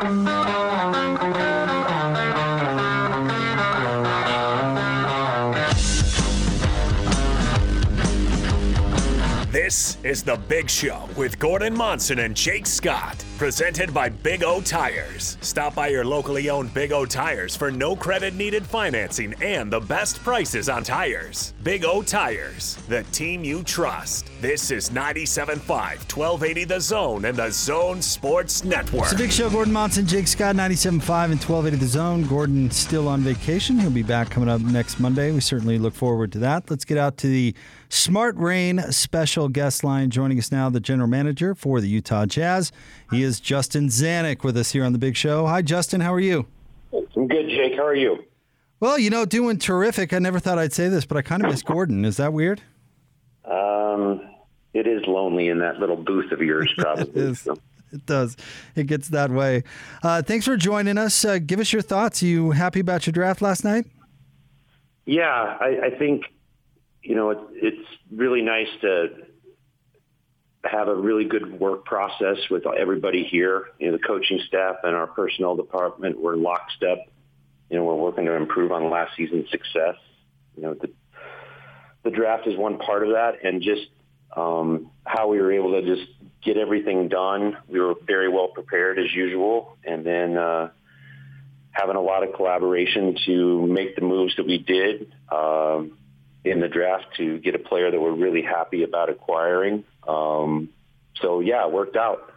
This is The Big Show with Gordon Monson and Jake Scott, presented by Big O Tires. Stop by your locally owned Big O Tires for no credit needed financing and the best prices on tires. Big O Tires, the team you trust. This is 97.5, 1280 The Zone and The Zone Sports Network. It's a big show. Gordon Monson, Jake Scott, 97.5 and 1280 The Zone. Gordon still on vacation. He'll be back coming up next Monday. We certainly look forward to that. Let's get out to the Smart Rain special guest line. Joining us now, the general manager for the Utah Jazz. He is Justin Zanik with us here on the big show. Hi, Justin. How are you? I'm good, Jake. How are you? Well, you know, doing terrific. I never thought I'd say this, but I kind of miss Gordon. Is that weird? Um, it is lonely in that little booth of yours, probably. it, is. it does. It gets that way. Uh, thanks for joining us. Uh, give us your thoughts. Are you happy about your draft last night? Yeah, I, I think you know, it, it's really nice to have a really good work process with everybody here. You know, the coaching staff and our personnel department, we're lockstep. You know, we're working to improve on last season's success. You know, the, the draft is one part of that and just um, how we were able to just get everything done. We were very well prepared as usual. And then, uh, having a lot of collaboration to make the moves that we did. Um, in the draft to get a player that we're really happy about acquiring. Um, so yeah, it worked out.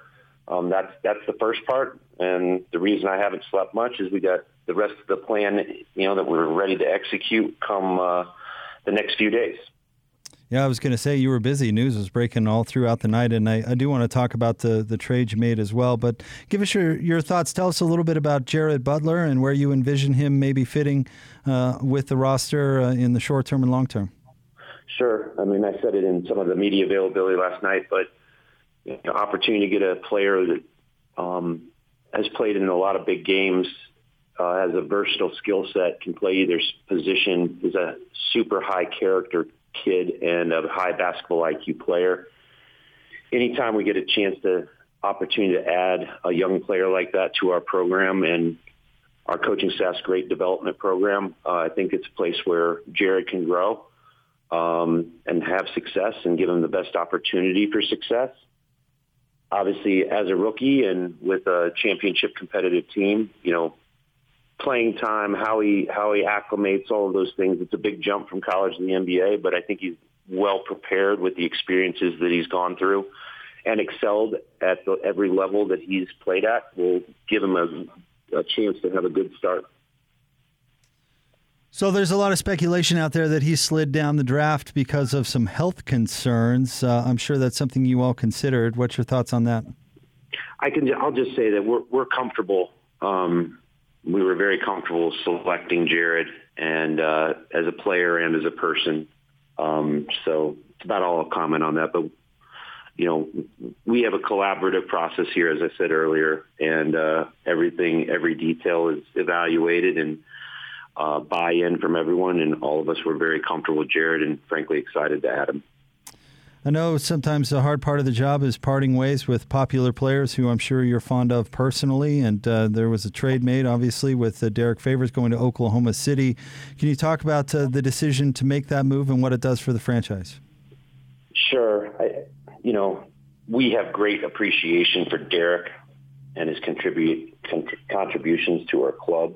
Um, that's that's the first part, and the reason I haven't slept much is we got the rest of the plan, you know, that we're ready to execute come uh, the next few days. Yeah, I was going to say you were busy. News was breaking all throughout the night, and I, I do want to talk about the the trade you made as well. But give us your, your thoughts. Tell us a little bit about Jared Butler and where you envision him maybe fitting uh, with the roster uh, in the short term and long term. Sure. I mean, I said it in some of the media availability last night, but you know, opportunity to get a player that um, has played in a lot of big games, uh, has a versatile skill set, can play either position, is a super high character kid and a high basketball IQ player. Anytime we get a chance to opportunity to add a young player like that to our program and our coaching staff's great development program, uh, I think it's a place where Jared can grow um, and have success and give him the best opportunity for success. Obviously, as a rookie and with a championship competitive team, you know, playing time, how he how he acclimates, all of those things. It's a big jump from college to the NBA, but I think he's well prepared with the experiences that he's gone through and excelled at the, every level that he's played at. Will give him a, a chance to have a good start. So there's a lot of speculation out there that he slid down the draft because of some health concerns. Uh, I'm sure that's something you all considered. What's your thoughts on that? I can. I'll just say that we're we're comfortable um, we were very comfortable selecting Jared and uh, as a player and as a person. Um, so it's about all I'll comment on that. But you know, we have a collaborative process here, as I said earlier, and uh, everything, every detail is evaluated and uh, buy-in from everyone. And all of us were very comfortable with Jared, and frankly excited to add him. I know sometimes the hard part of the job is parting ways with popular players who I'm sure you're fond of personally. And uh, there was a trade made, obviously, with uh, Derrick Favors going to Oklahoma City. Can you talk about uh, the decision to make that move and what it does for the franchise? Sure. I, you know, we have great appreciation for Derrick and his contribute con- contributions to our club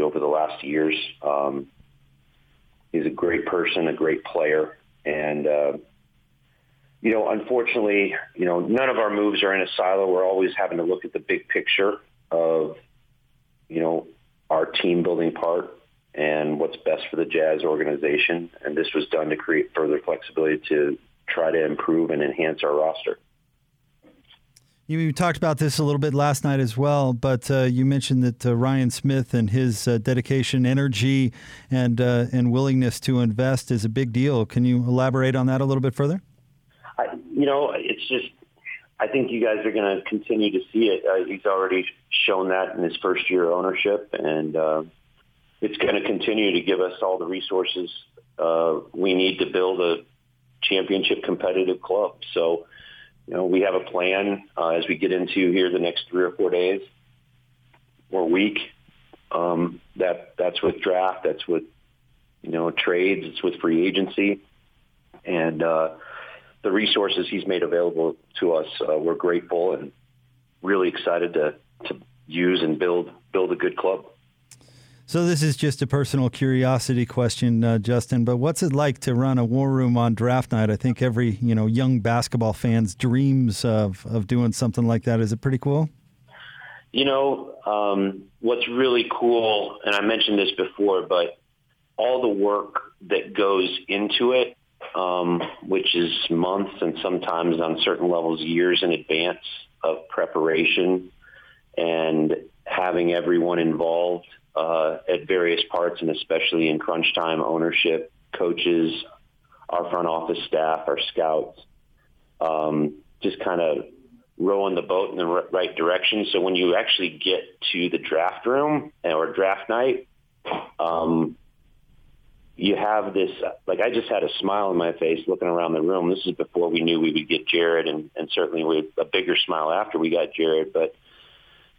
over the last years. Um, he's a great person, a great player, and uh, you know, unfortunately, you know, none of our moves are in a silo. We're always having to look at the big picture of, you know, our team building part and what's best for the Jazz organization. And this was done to create further flexibility to try to improve and enhance our roster. You talked about this a little bit last night as well, but uh, you mentioned that uh, Ryan Smith and his uh, dedication, energy, and uh, and willingness to invest is a big deal. Can you elaborate on that a little bit further? You know, it's just I think you guys are going to continue to see it. Uh, he's already shown that in his first year of ownership, and uh, it's going to continue to give us all the resources uh, we need to build a championship competitive club. So, you know, we have a plan uh, as we get into here the next three or four days or week. Um, that that's with draft. That's with you know trades. It's with free agency, and uh, the resources he's made available to us. Uh, we're grateful and really excited to to use and build build a good club. So this is just a personal curiosity question, uh, Justin. But what's it like to run a war room on draft night? I think every you know young basketball fans dreams of of doing something like that. Is it pretty cool? You know, um, what's really cool, and I mentioned this before, but all the work that goes into it, um, which is months and sometimes on certain levels years in advance of preparation, and having everyone involved uh, at various parts, and especially in crunch time, ownership, coaches, our front office staff, our scouts, um, just kind of rowing the boat in the right direction. So when you actually get to the draft room or draft night, um, you have this, like I just had a smile on my face looking around the room. This is before we knew we would get Jared and, and certainly with a bigger smile after we got Jared. But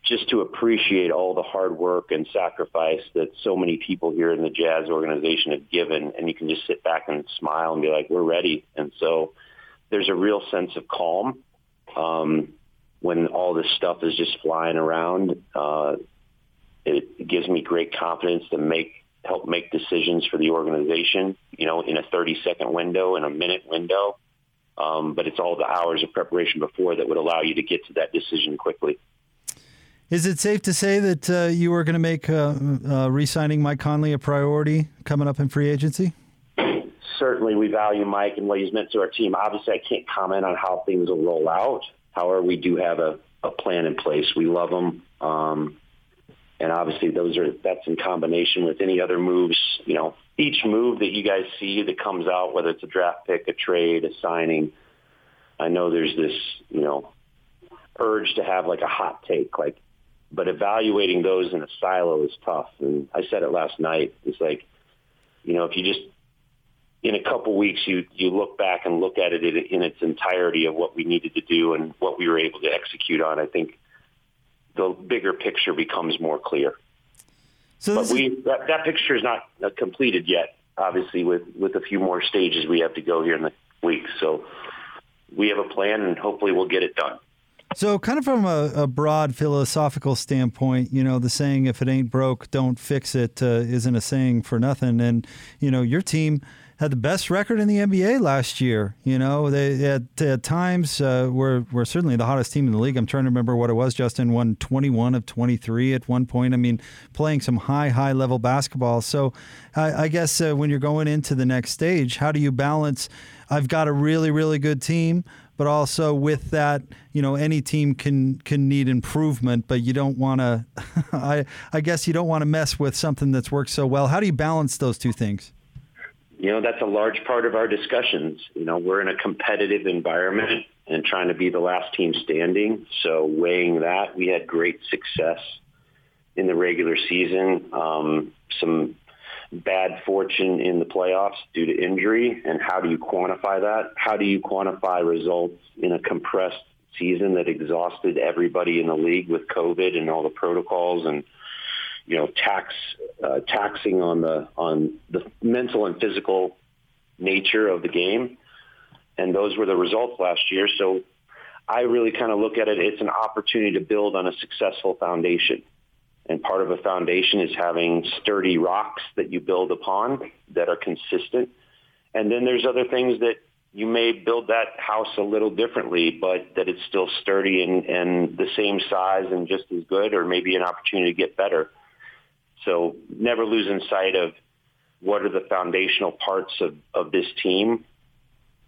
just to appreciate all the hard work and sacrifice that so many people here in the Jazz organization have given. And you can just sit back and smile and be like, we're ready. And so there's a real sense of calm um, when all this stuff is just flying around. Uh, it gives me great confidence to make help make decisions for the organization, you know, in a 30 second window, in a minute window. Um, but it's all the hours of preparation before that would allow you to get to that decision quickly. Is it safe to say that uh, you are going to make uh, uh, re-signing Mike Conley a priority coming up in free agency? Certainly, we value Mike and what he's meant to our team. Obviously, I can't comment on how things will roll out. However, we do have a, a plan in place. We love him, um, and obviously, those are that's in combination with any other moves. You know, each move that you guys see that comes out, whether it's a draft pick, a trade, a signing. I know there's this, you know, urge to have like a hot take, like but evaluating those in a silo is tough. And I said it last night. It's like, you know, if you just in a couple weeks you you look back and look at it in, in its entirety of what we needed to do and what we were able to execute on, I think the bigger picture becomes more clear. So but we that, that picture is not uh, completed yet. Obviously, with with a few more stages we have to go here in the week. So we have a plan, and hopefully we'll get it done. So, kind of from a, a, broad philosophical standpoint, you know, the saying "if it ain't broke, don't fix it" uh, not a saying for nothing. And you know, your team had the best record in the NBA last year. You know, they at, at times uh, were were certainly the hottest team in the league. I'm trying to remember what it was. Justin won 21 of 23 at one point. I mean, playing some high high level basketball. So, I, I guess uh, when you're going into the next stage, how do you balance? I've got a really really good team but also with that, you know, any team can can need improvement, but you don't want to. I I guess you don't want to mess with something that's worked so well. How do you balance those two things? You know, that's a large part of our discussions. You know, we're in a competitive environment and trying to be the last team standing. So weighing that, we had great success in the regular season. Um, some bad fortune in the playoffs due to injury, and how do you quantify that? How do you quantify results in a compressed season that exhausted everybody in the league with COVID and all the protocols and you know tax uh, taxing on the on the mental and physical nature of the game, and those were the results last year. So I really kind of look at it. It's an opportunity to build on a successful foundation. And part of a foundation is having sturdy rocks that you build upon that are consistent. And then there's other things that you may build that house a little differently, but that it's still sturdy and, and the same size and just as good, or maybe an opportunity to get better. So never losing sight of what are the foundational parts of, of this team,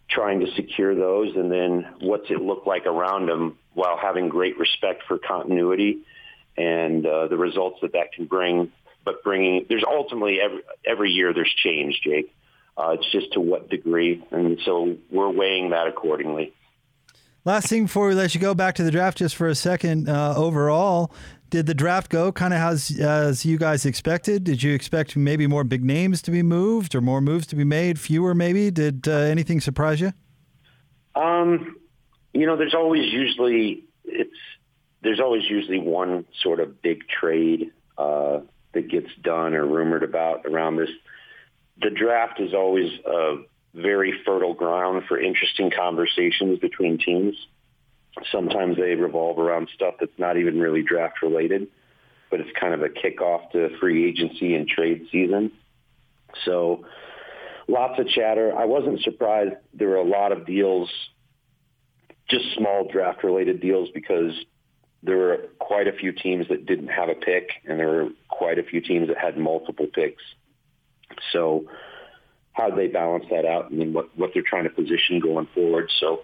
trying to secure those, and then what's it look like around them while having great respect for continuity and uh, the results that that can bring. But bringing there's ultimately every every year there's change, Jake. Uh, it's just to what degree, and so we're weighing that accordingly. Last thing before we let you go back to the draft, just for a second. Uh, overall, did the draft go kind of as as you guys expected? Did you expect maybe more big names to be moved or more moves to be made? Fewer, maybe. Did uh, anything surprise you? Um, you know, there's always usually it's there's always usually one sort of big trade uh, that gets done or rumored about around this. The draft is always a very fertile ground for interesting conversations between teams. Sometimes they revolve around stuff that's not even really draft related, but it's kind of a kickoff to free agency and trade season. So lots of chatter. I wasn't surprised there were a lot of deals, just small draft related deals because there were quite a few teams that didn't have a pick and there were quite a few teams that had multiple picks. So how do they balance that out and then what, what they're trying to position going forward. So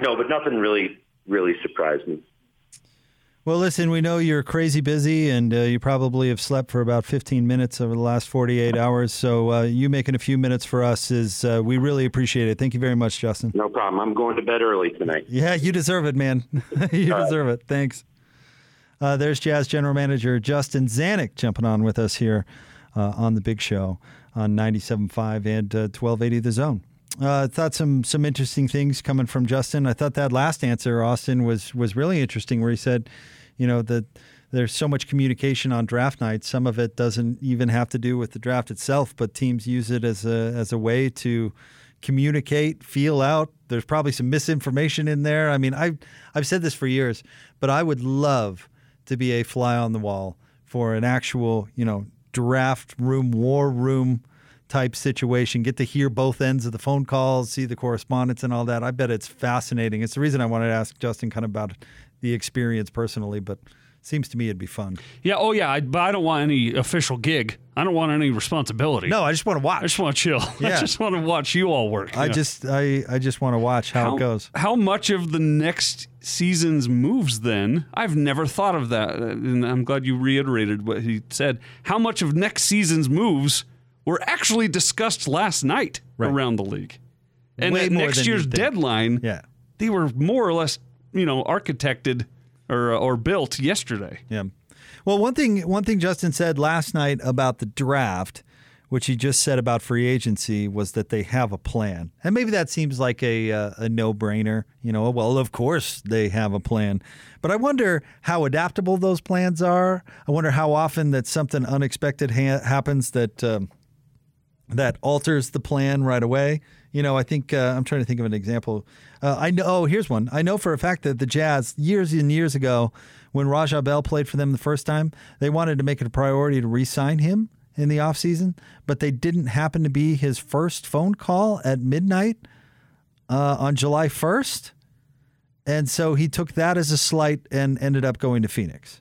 no, but nothing really, really surprised me. Well, listen, we know you're crazy busy and uh, you probably have slept for about 15 minutes over the last 48 hours. So uh, you making a few minutes for us is, uh, we really appreciate it. Thank you very much, Justin. No problem. I'm going to bed early tonight. Yeah, you deserve it, man. you deserve it. Thanks. Uh, there's Jazz General Manager Justin Zanik jumping on with us here uh, on the Big Show on 97.5 and 1280 uh, The Zone. Uh, I thought some some interesting things coming from Justin. I thought that last answer, Austin, was was really interesting, where he said, you know, that there's so much communication on draft night. Some of it doesn't even have to do with the draft itself, but teams use it as a as a way to communicate, feel out. There's probably some misinformation in there. I mean, I've I've said this for years, but I would love to be a fly on the wall for an actual, you know, draft room, war room type situation. Get to hear both ends of the phone calls, see the correspondence and all that. I bet it's fascinating. It's the reason I wanted to ask Justin kind of about the experience personally, but seems to me it'd be fun. Yeah. Oh, yeah. I, but I don't want any official gig. I don't want any responsibility. No, I just want to watch. I just want to chill. Yeah. I just want to watch you all work. I yeah. just, I, I just want to watch how, how, it goes. How much of the next season's moves then? I've never thought of that, and I'm glad you reiterated what he said. How much of next season's moves were actually discussed last night right. around the league? And Way at next year's deadline, yeah. they were more or less, you know, architected or or built yesterday. Yeah. Well, one thing one thing Justin said last night about the draft, which he just said about free agency, was that they have a plan, and maybe that seems like a uh, a no brainer. You know, well, of course they have a plan, but I wonder how adaptable those plans are. I wonder how often that something unexpected ha- happens that. Um, that alters the plan right away. You know, I think uh, I'm trying to think of an example. Uh, I know. Oh, here's one. I know for a fact that the Jazz years and years ago, when Raja Bell played for them the first time, they wanted to make it a priority to re-sign him in the offseason, but they didn't happen to be his first phone call at midnight uh, on July 1st. And so he took that as a slight and ended up going to Phoenix.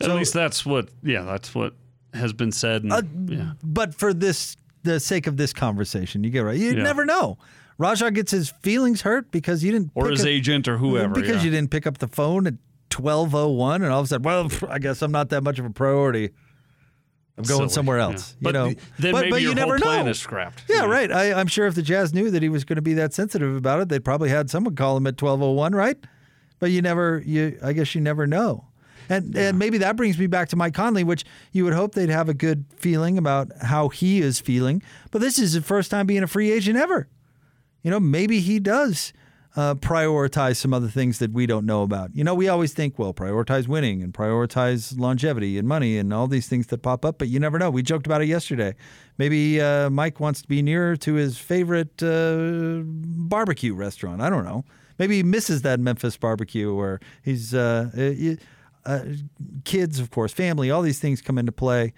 At so, least that's what, yeah, that's what has been said. And, uh, yeah. But for this, the sake of this conversation, you get right. You yeah. never know. Raja gets his feelings hurt because you didn't, or his agent or whoever, because yeah. you didn't pick up the phone at twelve oh one, and all of a sudden, well, I guess I'm not that much of a priority. I'm going Silly, somewhere else. Yeah. You know, then but, maybe but your you never whole plan know. is scrapped. Yeah, yeah. right. I, am sure if the Jazz knew that he was going to be that sensitive about it, they'd probably had someone call him at 12:01, right? But you never, you I guess you never know. And yeah. and maybe that brings me back to Mike Conley, which you would hope they'd have a good feeling about how he is feeling. But this is the first time being a free agent ever you know, maybe he does uh, prioritize some other things that we don't know about. You know, we always think, well, prioritize winning and prioritize longevity and money and all these things that pop up, but you never know. We joked about it yesterday. Maybe uh, Mike wants to be nearer to his favorite uh, barbecue restaurant. I don't know. Maybe he misses that Memphis barbecue, or he's uh, uh, uh, kids, of course, family. All these things come into play,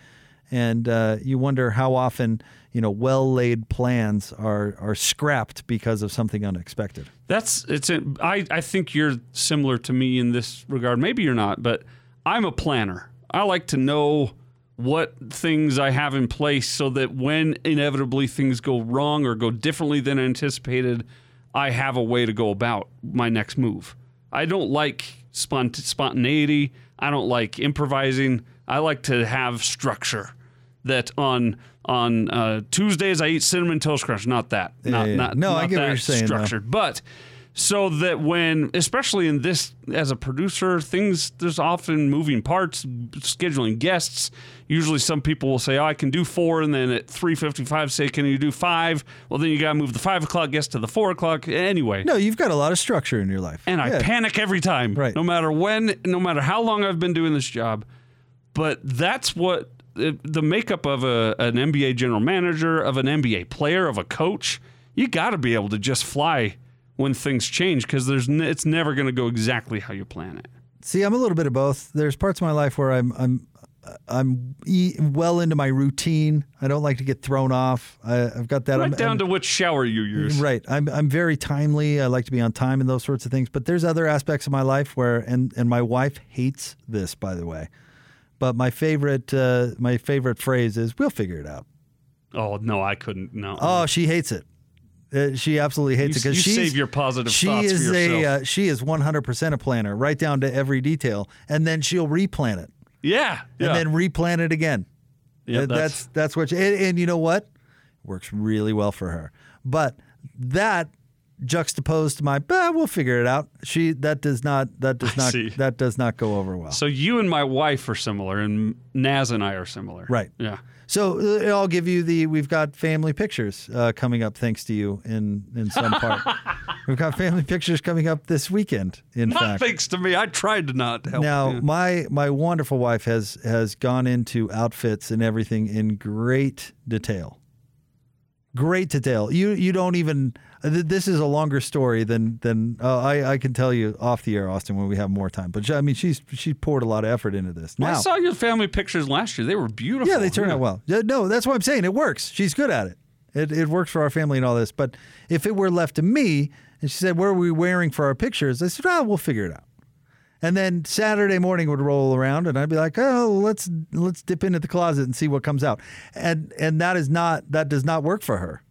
and you wonder how often you know well laid plans are are scrapped because of something unexpected. That's it's. A, I I think you're similar to me in this regard. Maybe you're not, but I'm a planner. I like to know what things I have in place so that when inevitably things go wrong or go differently than anticipated, I have a way to go about my next move. I don't like spont- spontaneity. I don't like improvising. I like to have structure that on on uh, Tuesdays I eat cinnamon toast crunch. Not that. Not, yeah, yeah. not no. Not I get what you're saying. Structured, though. but so that when especially in this as a producer things there's often moving parts scheduling guests. Usually some people will say oh i can do four and then at 3.55 say can you do five? Well then you got to move the five o'clock guest to the four o'clock. Anyway. No, you've got a lot of structure in your life. and i panic every time Right. no matter when no matter how long i've been doing this job. But that's what uh, the makeup of a, an nba general manager of an nba player of a coach you got to be able to just fly when things change because there's n- it's never going to go exactly how you plan it See, I'm a little bit of both. There's parts of my life where I'm I'm I'm e- well into my routine. I don't like to get thrown off. I, I've got that. right I'm, down I'm- to which shower you use Right. I'm I'm very timely. I like to be on time and those sorts of things. But there's other aspects of my life where and and my wife hates this, by the way. But my favorite uh, my favorite phrase is "We'll figure it out." oh no i couldn't no Oh, she hates it. Uh, she absolutely hates You- it because she's save your positive she thoughts for is a uh, she is 100 percent a planner, right down to every detail, and then she'll replan it yeah yeah and then replan it again. Yeah, Uh, that's that's what. She, and, and you know what? Works really well for her. But that juxtaposed to my, bah, we'll figure it out. She that does not that does I not see. that does not go over well. so you and my wife are similar and naz and i are similar Right. yeah So uh, I'll give you the. We've got family pictures uh, coming up, thanks to you in in some part. we've got family pictures coming up this weekend. In not fact, thanks to me i tried to not help now Yeah. my my wonderful wife has has gone into outfits and everything in great detail. Great detail. You you don't even. This is a longer story than than uh, I I can tell you off the air, Austin, when we have more time. But she- I mean, she's she poured a lot of effort into this. I saw your family pictures last year. They were beautiful. yeah, they turn out well. Yeah, No, that's what I'm saying. It works. She's good at it. It it works for our family and all this. But if it were left to me, and she said, "What are we wearing for our pictures?" I said, "Ah, we'll figure it out." And then Saturday morning would roll around, and I'd be like, "Oh, let's let's dip into the closet and see what comes out." And and that is not that does not work for her.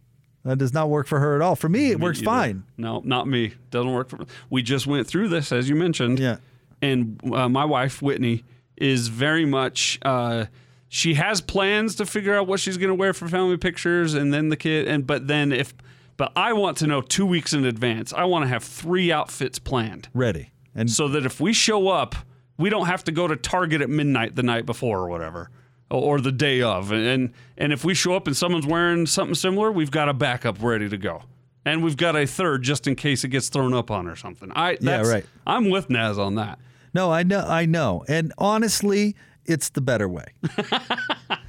That does not work for her at all. For me, it works either. fine. No, not me. Doesn't work for me. We just went through this, as you mentioned. Yeah. And uh, my wife, Whitney, is very much. Uh, she has plans to figure out what she's going to wear for family pictures, and then the kid. And but then if, but I want to know two weeks in advance. I want to have three outfits planned, Ready. And so that if we show up, we don't have to go to Target at midnight the night before or whatever. Or the day of, and and if we show up and someone's wearing something similar, we've got a backup ready to go, and we've got a third just in case it gets thrown up on or something. I that's, right. I'm with Naz on that. no, I know, I know. And honestly, it's the better way.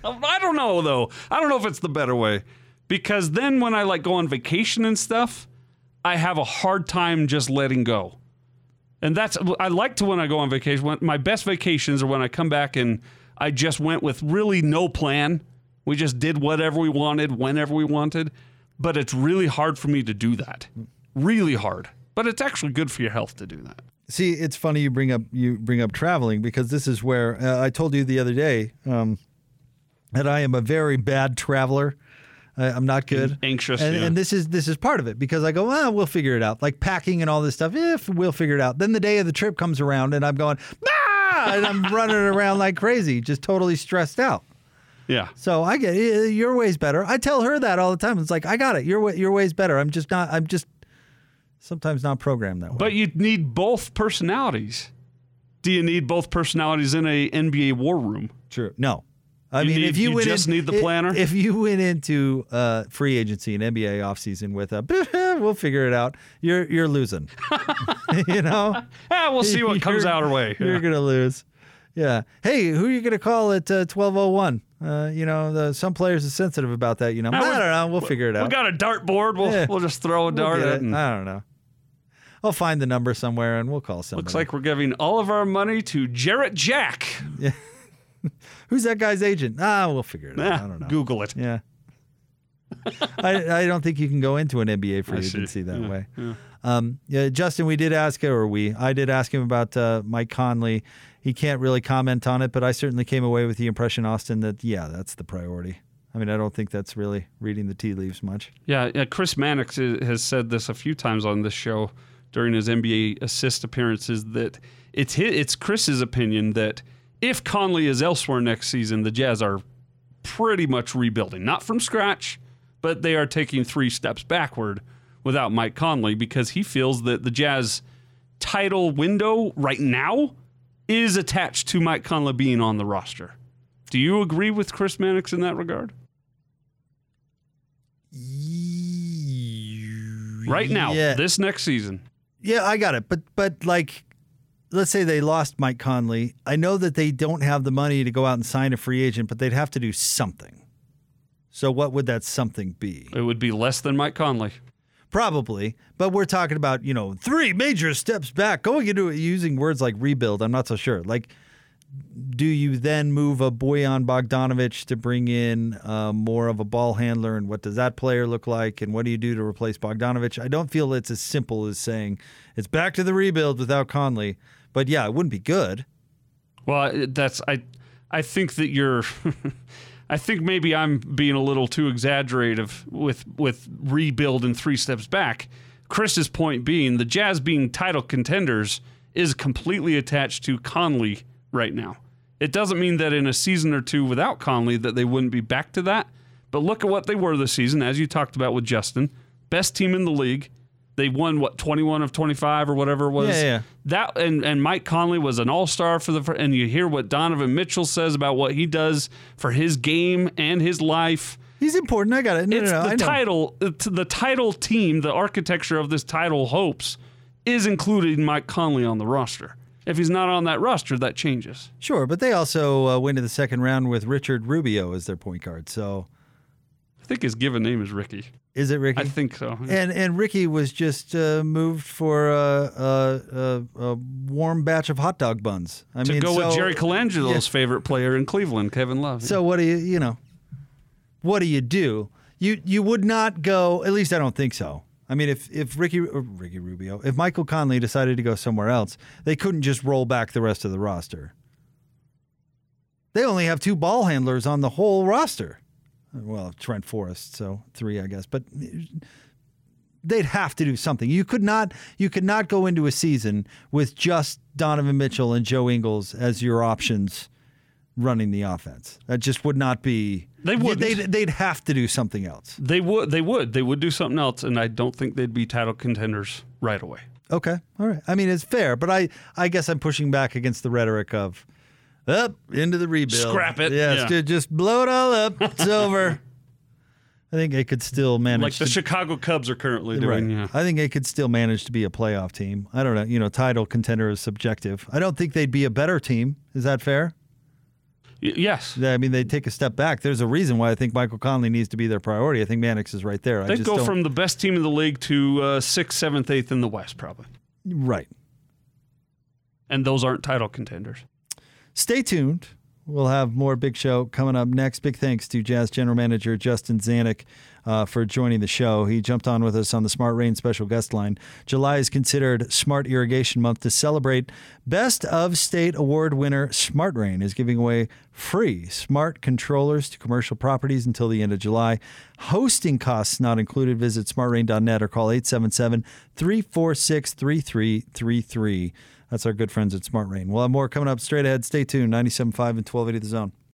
I don't know though. I don't know if it's the better way because then when I like go on vacation and stuff, I have a hard time just letting go. And that's I like to when I go on vacation. When, my best vacations are when I come back and I just went with really no plan. We just did whatever we wanted whenever we wanted. But it's really hard for me to do that. Really hard. But it's actually good for your health to do that. See, it's funny you bring up you bring up traveling because this is where uh, I told you the other day um, that I am a very bad traveler. I, I'm not good, Anxious, and, yeah. and this is this is part of it because I go, well, we'll figure it out. Like packing and all this stuff, if we'll figure it out. Then the day of the trip comes around, and I'm going, ah, and I'm running around like crazy, just totally stressed out. Yeah. So I get it. Your way's better. I tell her that all the time. It's like I got it. Your way, your way's better. I'm just not. I'm just sometimes not programmed that way. But you need both personalities. Do you need both personalities in a NBA war room? True. No. I You mean, need- if you, you just in- need the planner? If you went into uh, free agency and NBA offseason with a, we'll figure it out. You're you're losing. you know, Ah, we'll see what comes You're- out our way. You're Yeah. gonna lose. Yeah. Hey, who are you gonna call at uh, twelve oh one? Uh, you know, the, some players are sensitive about that. You know, I we- don't know. We'll figure it out. We got a dart board. We'll, Yeah. we'll just throw a We'll dart at it. and- I don't know. I'll find the number somewhere and we'll call somebody. Looks like we're giving all of our money to Jarrett Jack. Who's that guy's agent? Ah, we'll figure it out. I don't know. Google it. Yeah. I, I don't think you can go into an NBA free I see. agency that Yeah, way. Um, yeah, Justin, we did ask, or we, I did ask him about uh, Mike Conley. He can't really comment on it, but I certainly came away with the impression, Austin, that yeah, that's the priority. I mean, I don't think that's really reading the tea leaves much. Yeah, yeah, Chris Mannix has said this a few times on this show during his NBA assist appearances that it's his, it's Chris's opinion that if Conley is elsewhere next season, the Jazz are pretty much rebuilding, not from scratch, but they are taking three steps backward without Mike Conley because he feels that the Jazz title window right now is attached to Mike Conley being on the roster. Do you agree with Chris Mannix in that regard? Right now, Yeah. this next season. Yeah, I got it. But but like let's say they lost Mike Conley. I know that they don't have the money to go out and sign a free agent, but they'd have to do something. So what would that something be? It would be less than Mike Conley. Probably, but we're talking about, you know, three major steps back, going into it using words like rebuild. I'm not so sure. Like do you then move a Bojan Bogdanovic to bring in uh, more of a ball handler, and what does that player look like, and what do you do to replace Bogdanovic? I don't feel it's as simple as saying it's back to the rebuild without Conley, but yeah, it wouldn't be good. Well, that's I. I think that you're. I think maybe I'm being a little too exaggerative with with rebuild and three steps back. Chris's point being the Jazz being title contenders is completely attached to Conley right now. It doesn't mean that in a season or two without Conley that they wouldn't be back to that. But look at what they were this season, as you talked about with Justin, best team in the league. They won what 21 of 25 or whatever it was. Yeah, yeah. That and and Mike Conley was an all-star for the and you hear what Donovan Mitchell says about what he does for his game and his life. He's important. I got it. No, It's no, no, the title the title team, the architecture of this title hopes is including Mike Conley on the roster. If he's not on that roster, that changes. Sure, but they also uh, went to the second round with Richard Rubio as their point guard. So I think his given name is Ricky. Is it Ricky? I think so. And and Ricky was just uh, moved for a, a, a, a warm batch of hot dog buns. I to mean, go so, with Jerry Colangelo's favorite player in Cleveland, Kevin Love. So what do you you know? What do you do? You you would not go. At least I don't think so. I mean, if if Ricky or Ricky Rubio, if Michael Conley decided to go somewhere else, they couldn't just roll back the rest of the roster. They only have two ball handlers on the whole roster. Well, Trent Forrest, so three, I guess. But they'd have to do something. You could not you could not go into a season with just Donovan Mitchell and Joe Ingles as your options running the offense. That just would not be They wouldn't. They'd, they'd have to do something else. they would they would they would do something else, and I don't think they'd be title contenders right away. Okay. All right. I mean, it's fair, but I I guess I'm pushing back against the rhetoric of up into the rebuild. Scrap it. Yes, Yeah. ju- just blow it all up. It's over. I think they could still manage Like the to Chicago Cubs are currently Right. doing. Yeah. I think they could still manage to be a playoff team. I don't know. You know, title contender is subjective. I don't think they'd be a better team. Is that fair? Y- yes. I mean, they take a step back. There's a reason why I think Michael Conley needs to be their priority. I think Mannix is right there. Just go don't- from the best team in the league to uh, sixth, seventh, eighth in the West, probably. right. And those aren't title contenders. Stay tuned. We'll have more Big Show coming up next. Big thanks to Jazz General Manager Justin Zanik uh, for joining the show. He jumped on with us on the Smart Rain special guest line. July is considered Smart Irrigation Month to celebrate Best of State Award winner Smart Rain is giving away free smart controllers to commercial properties until the end of July. Hosting costs not included. Visit smartrain.net or call 877 346 3333. That's our good friends at Smart Rain. We'll have more coming up straight ahead. Stay tuned. 97.5 and 1280 The Zone.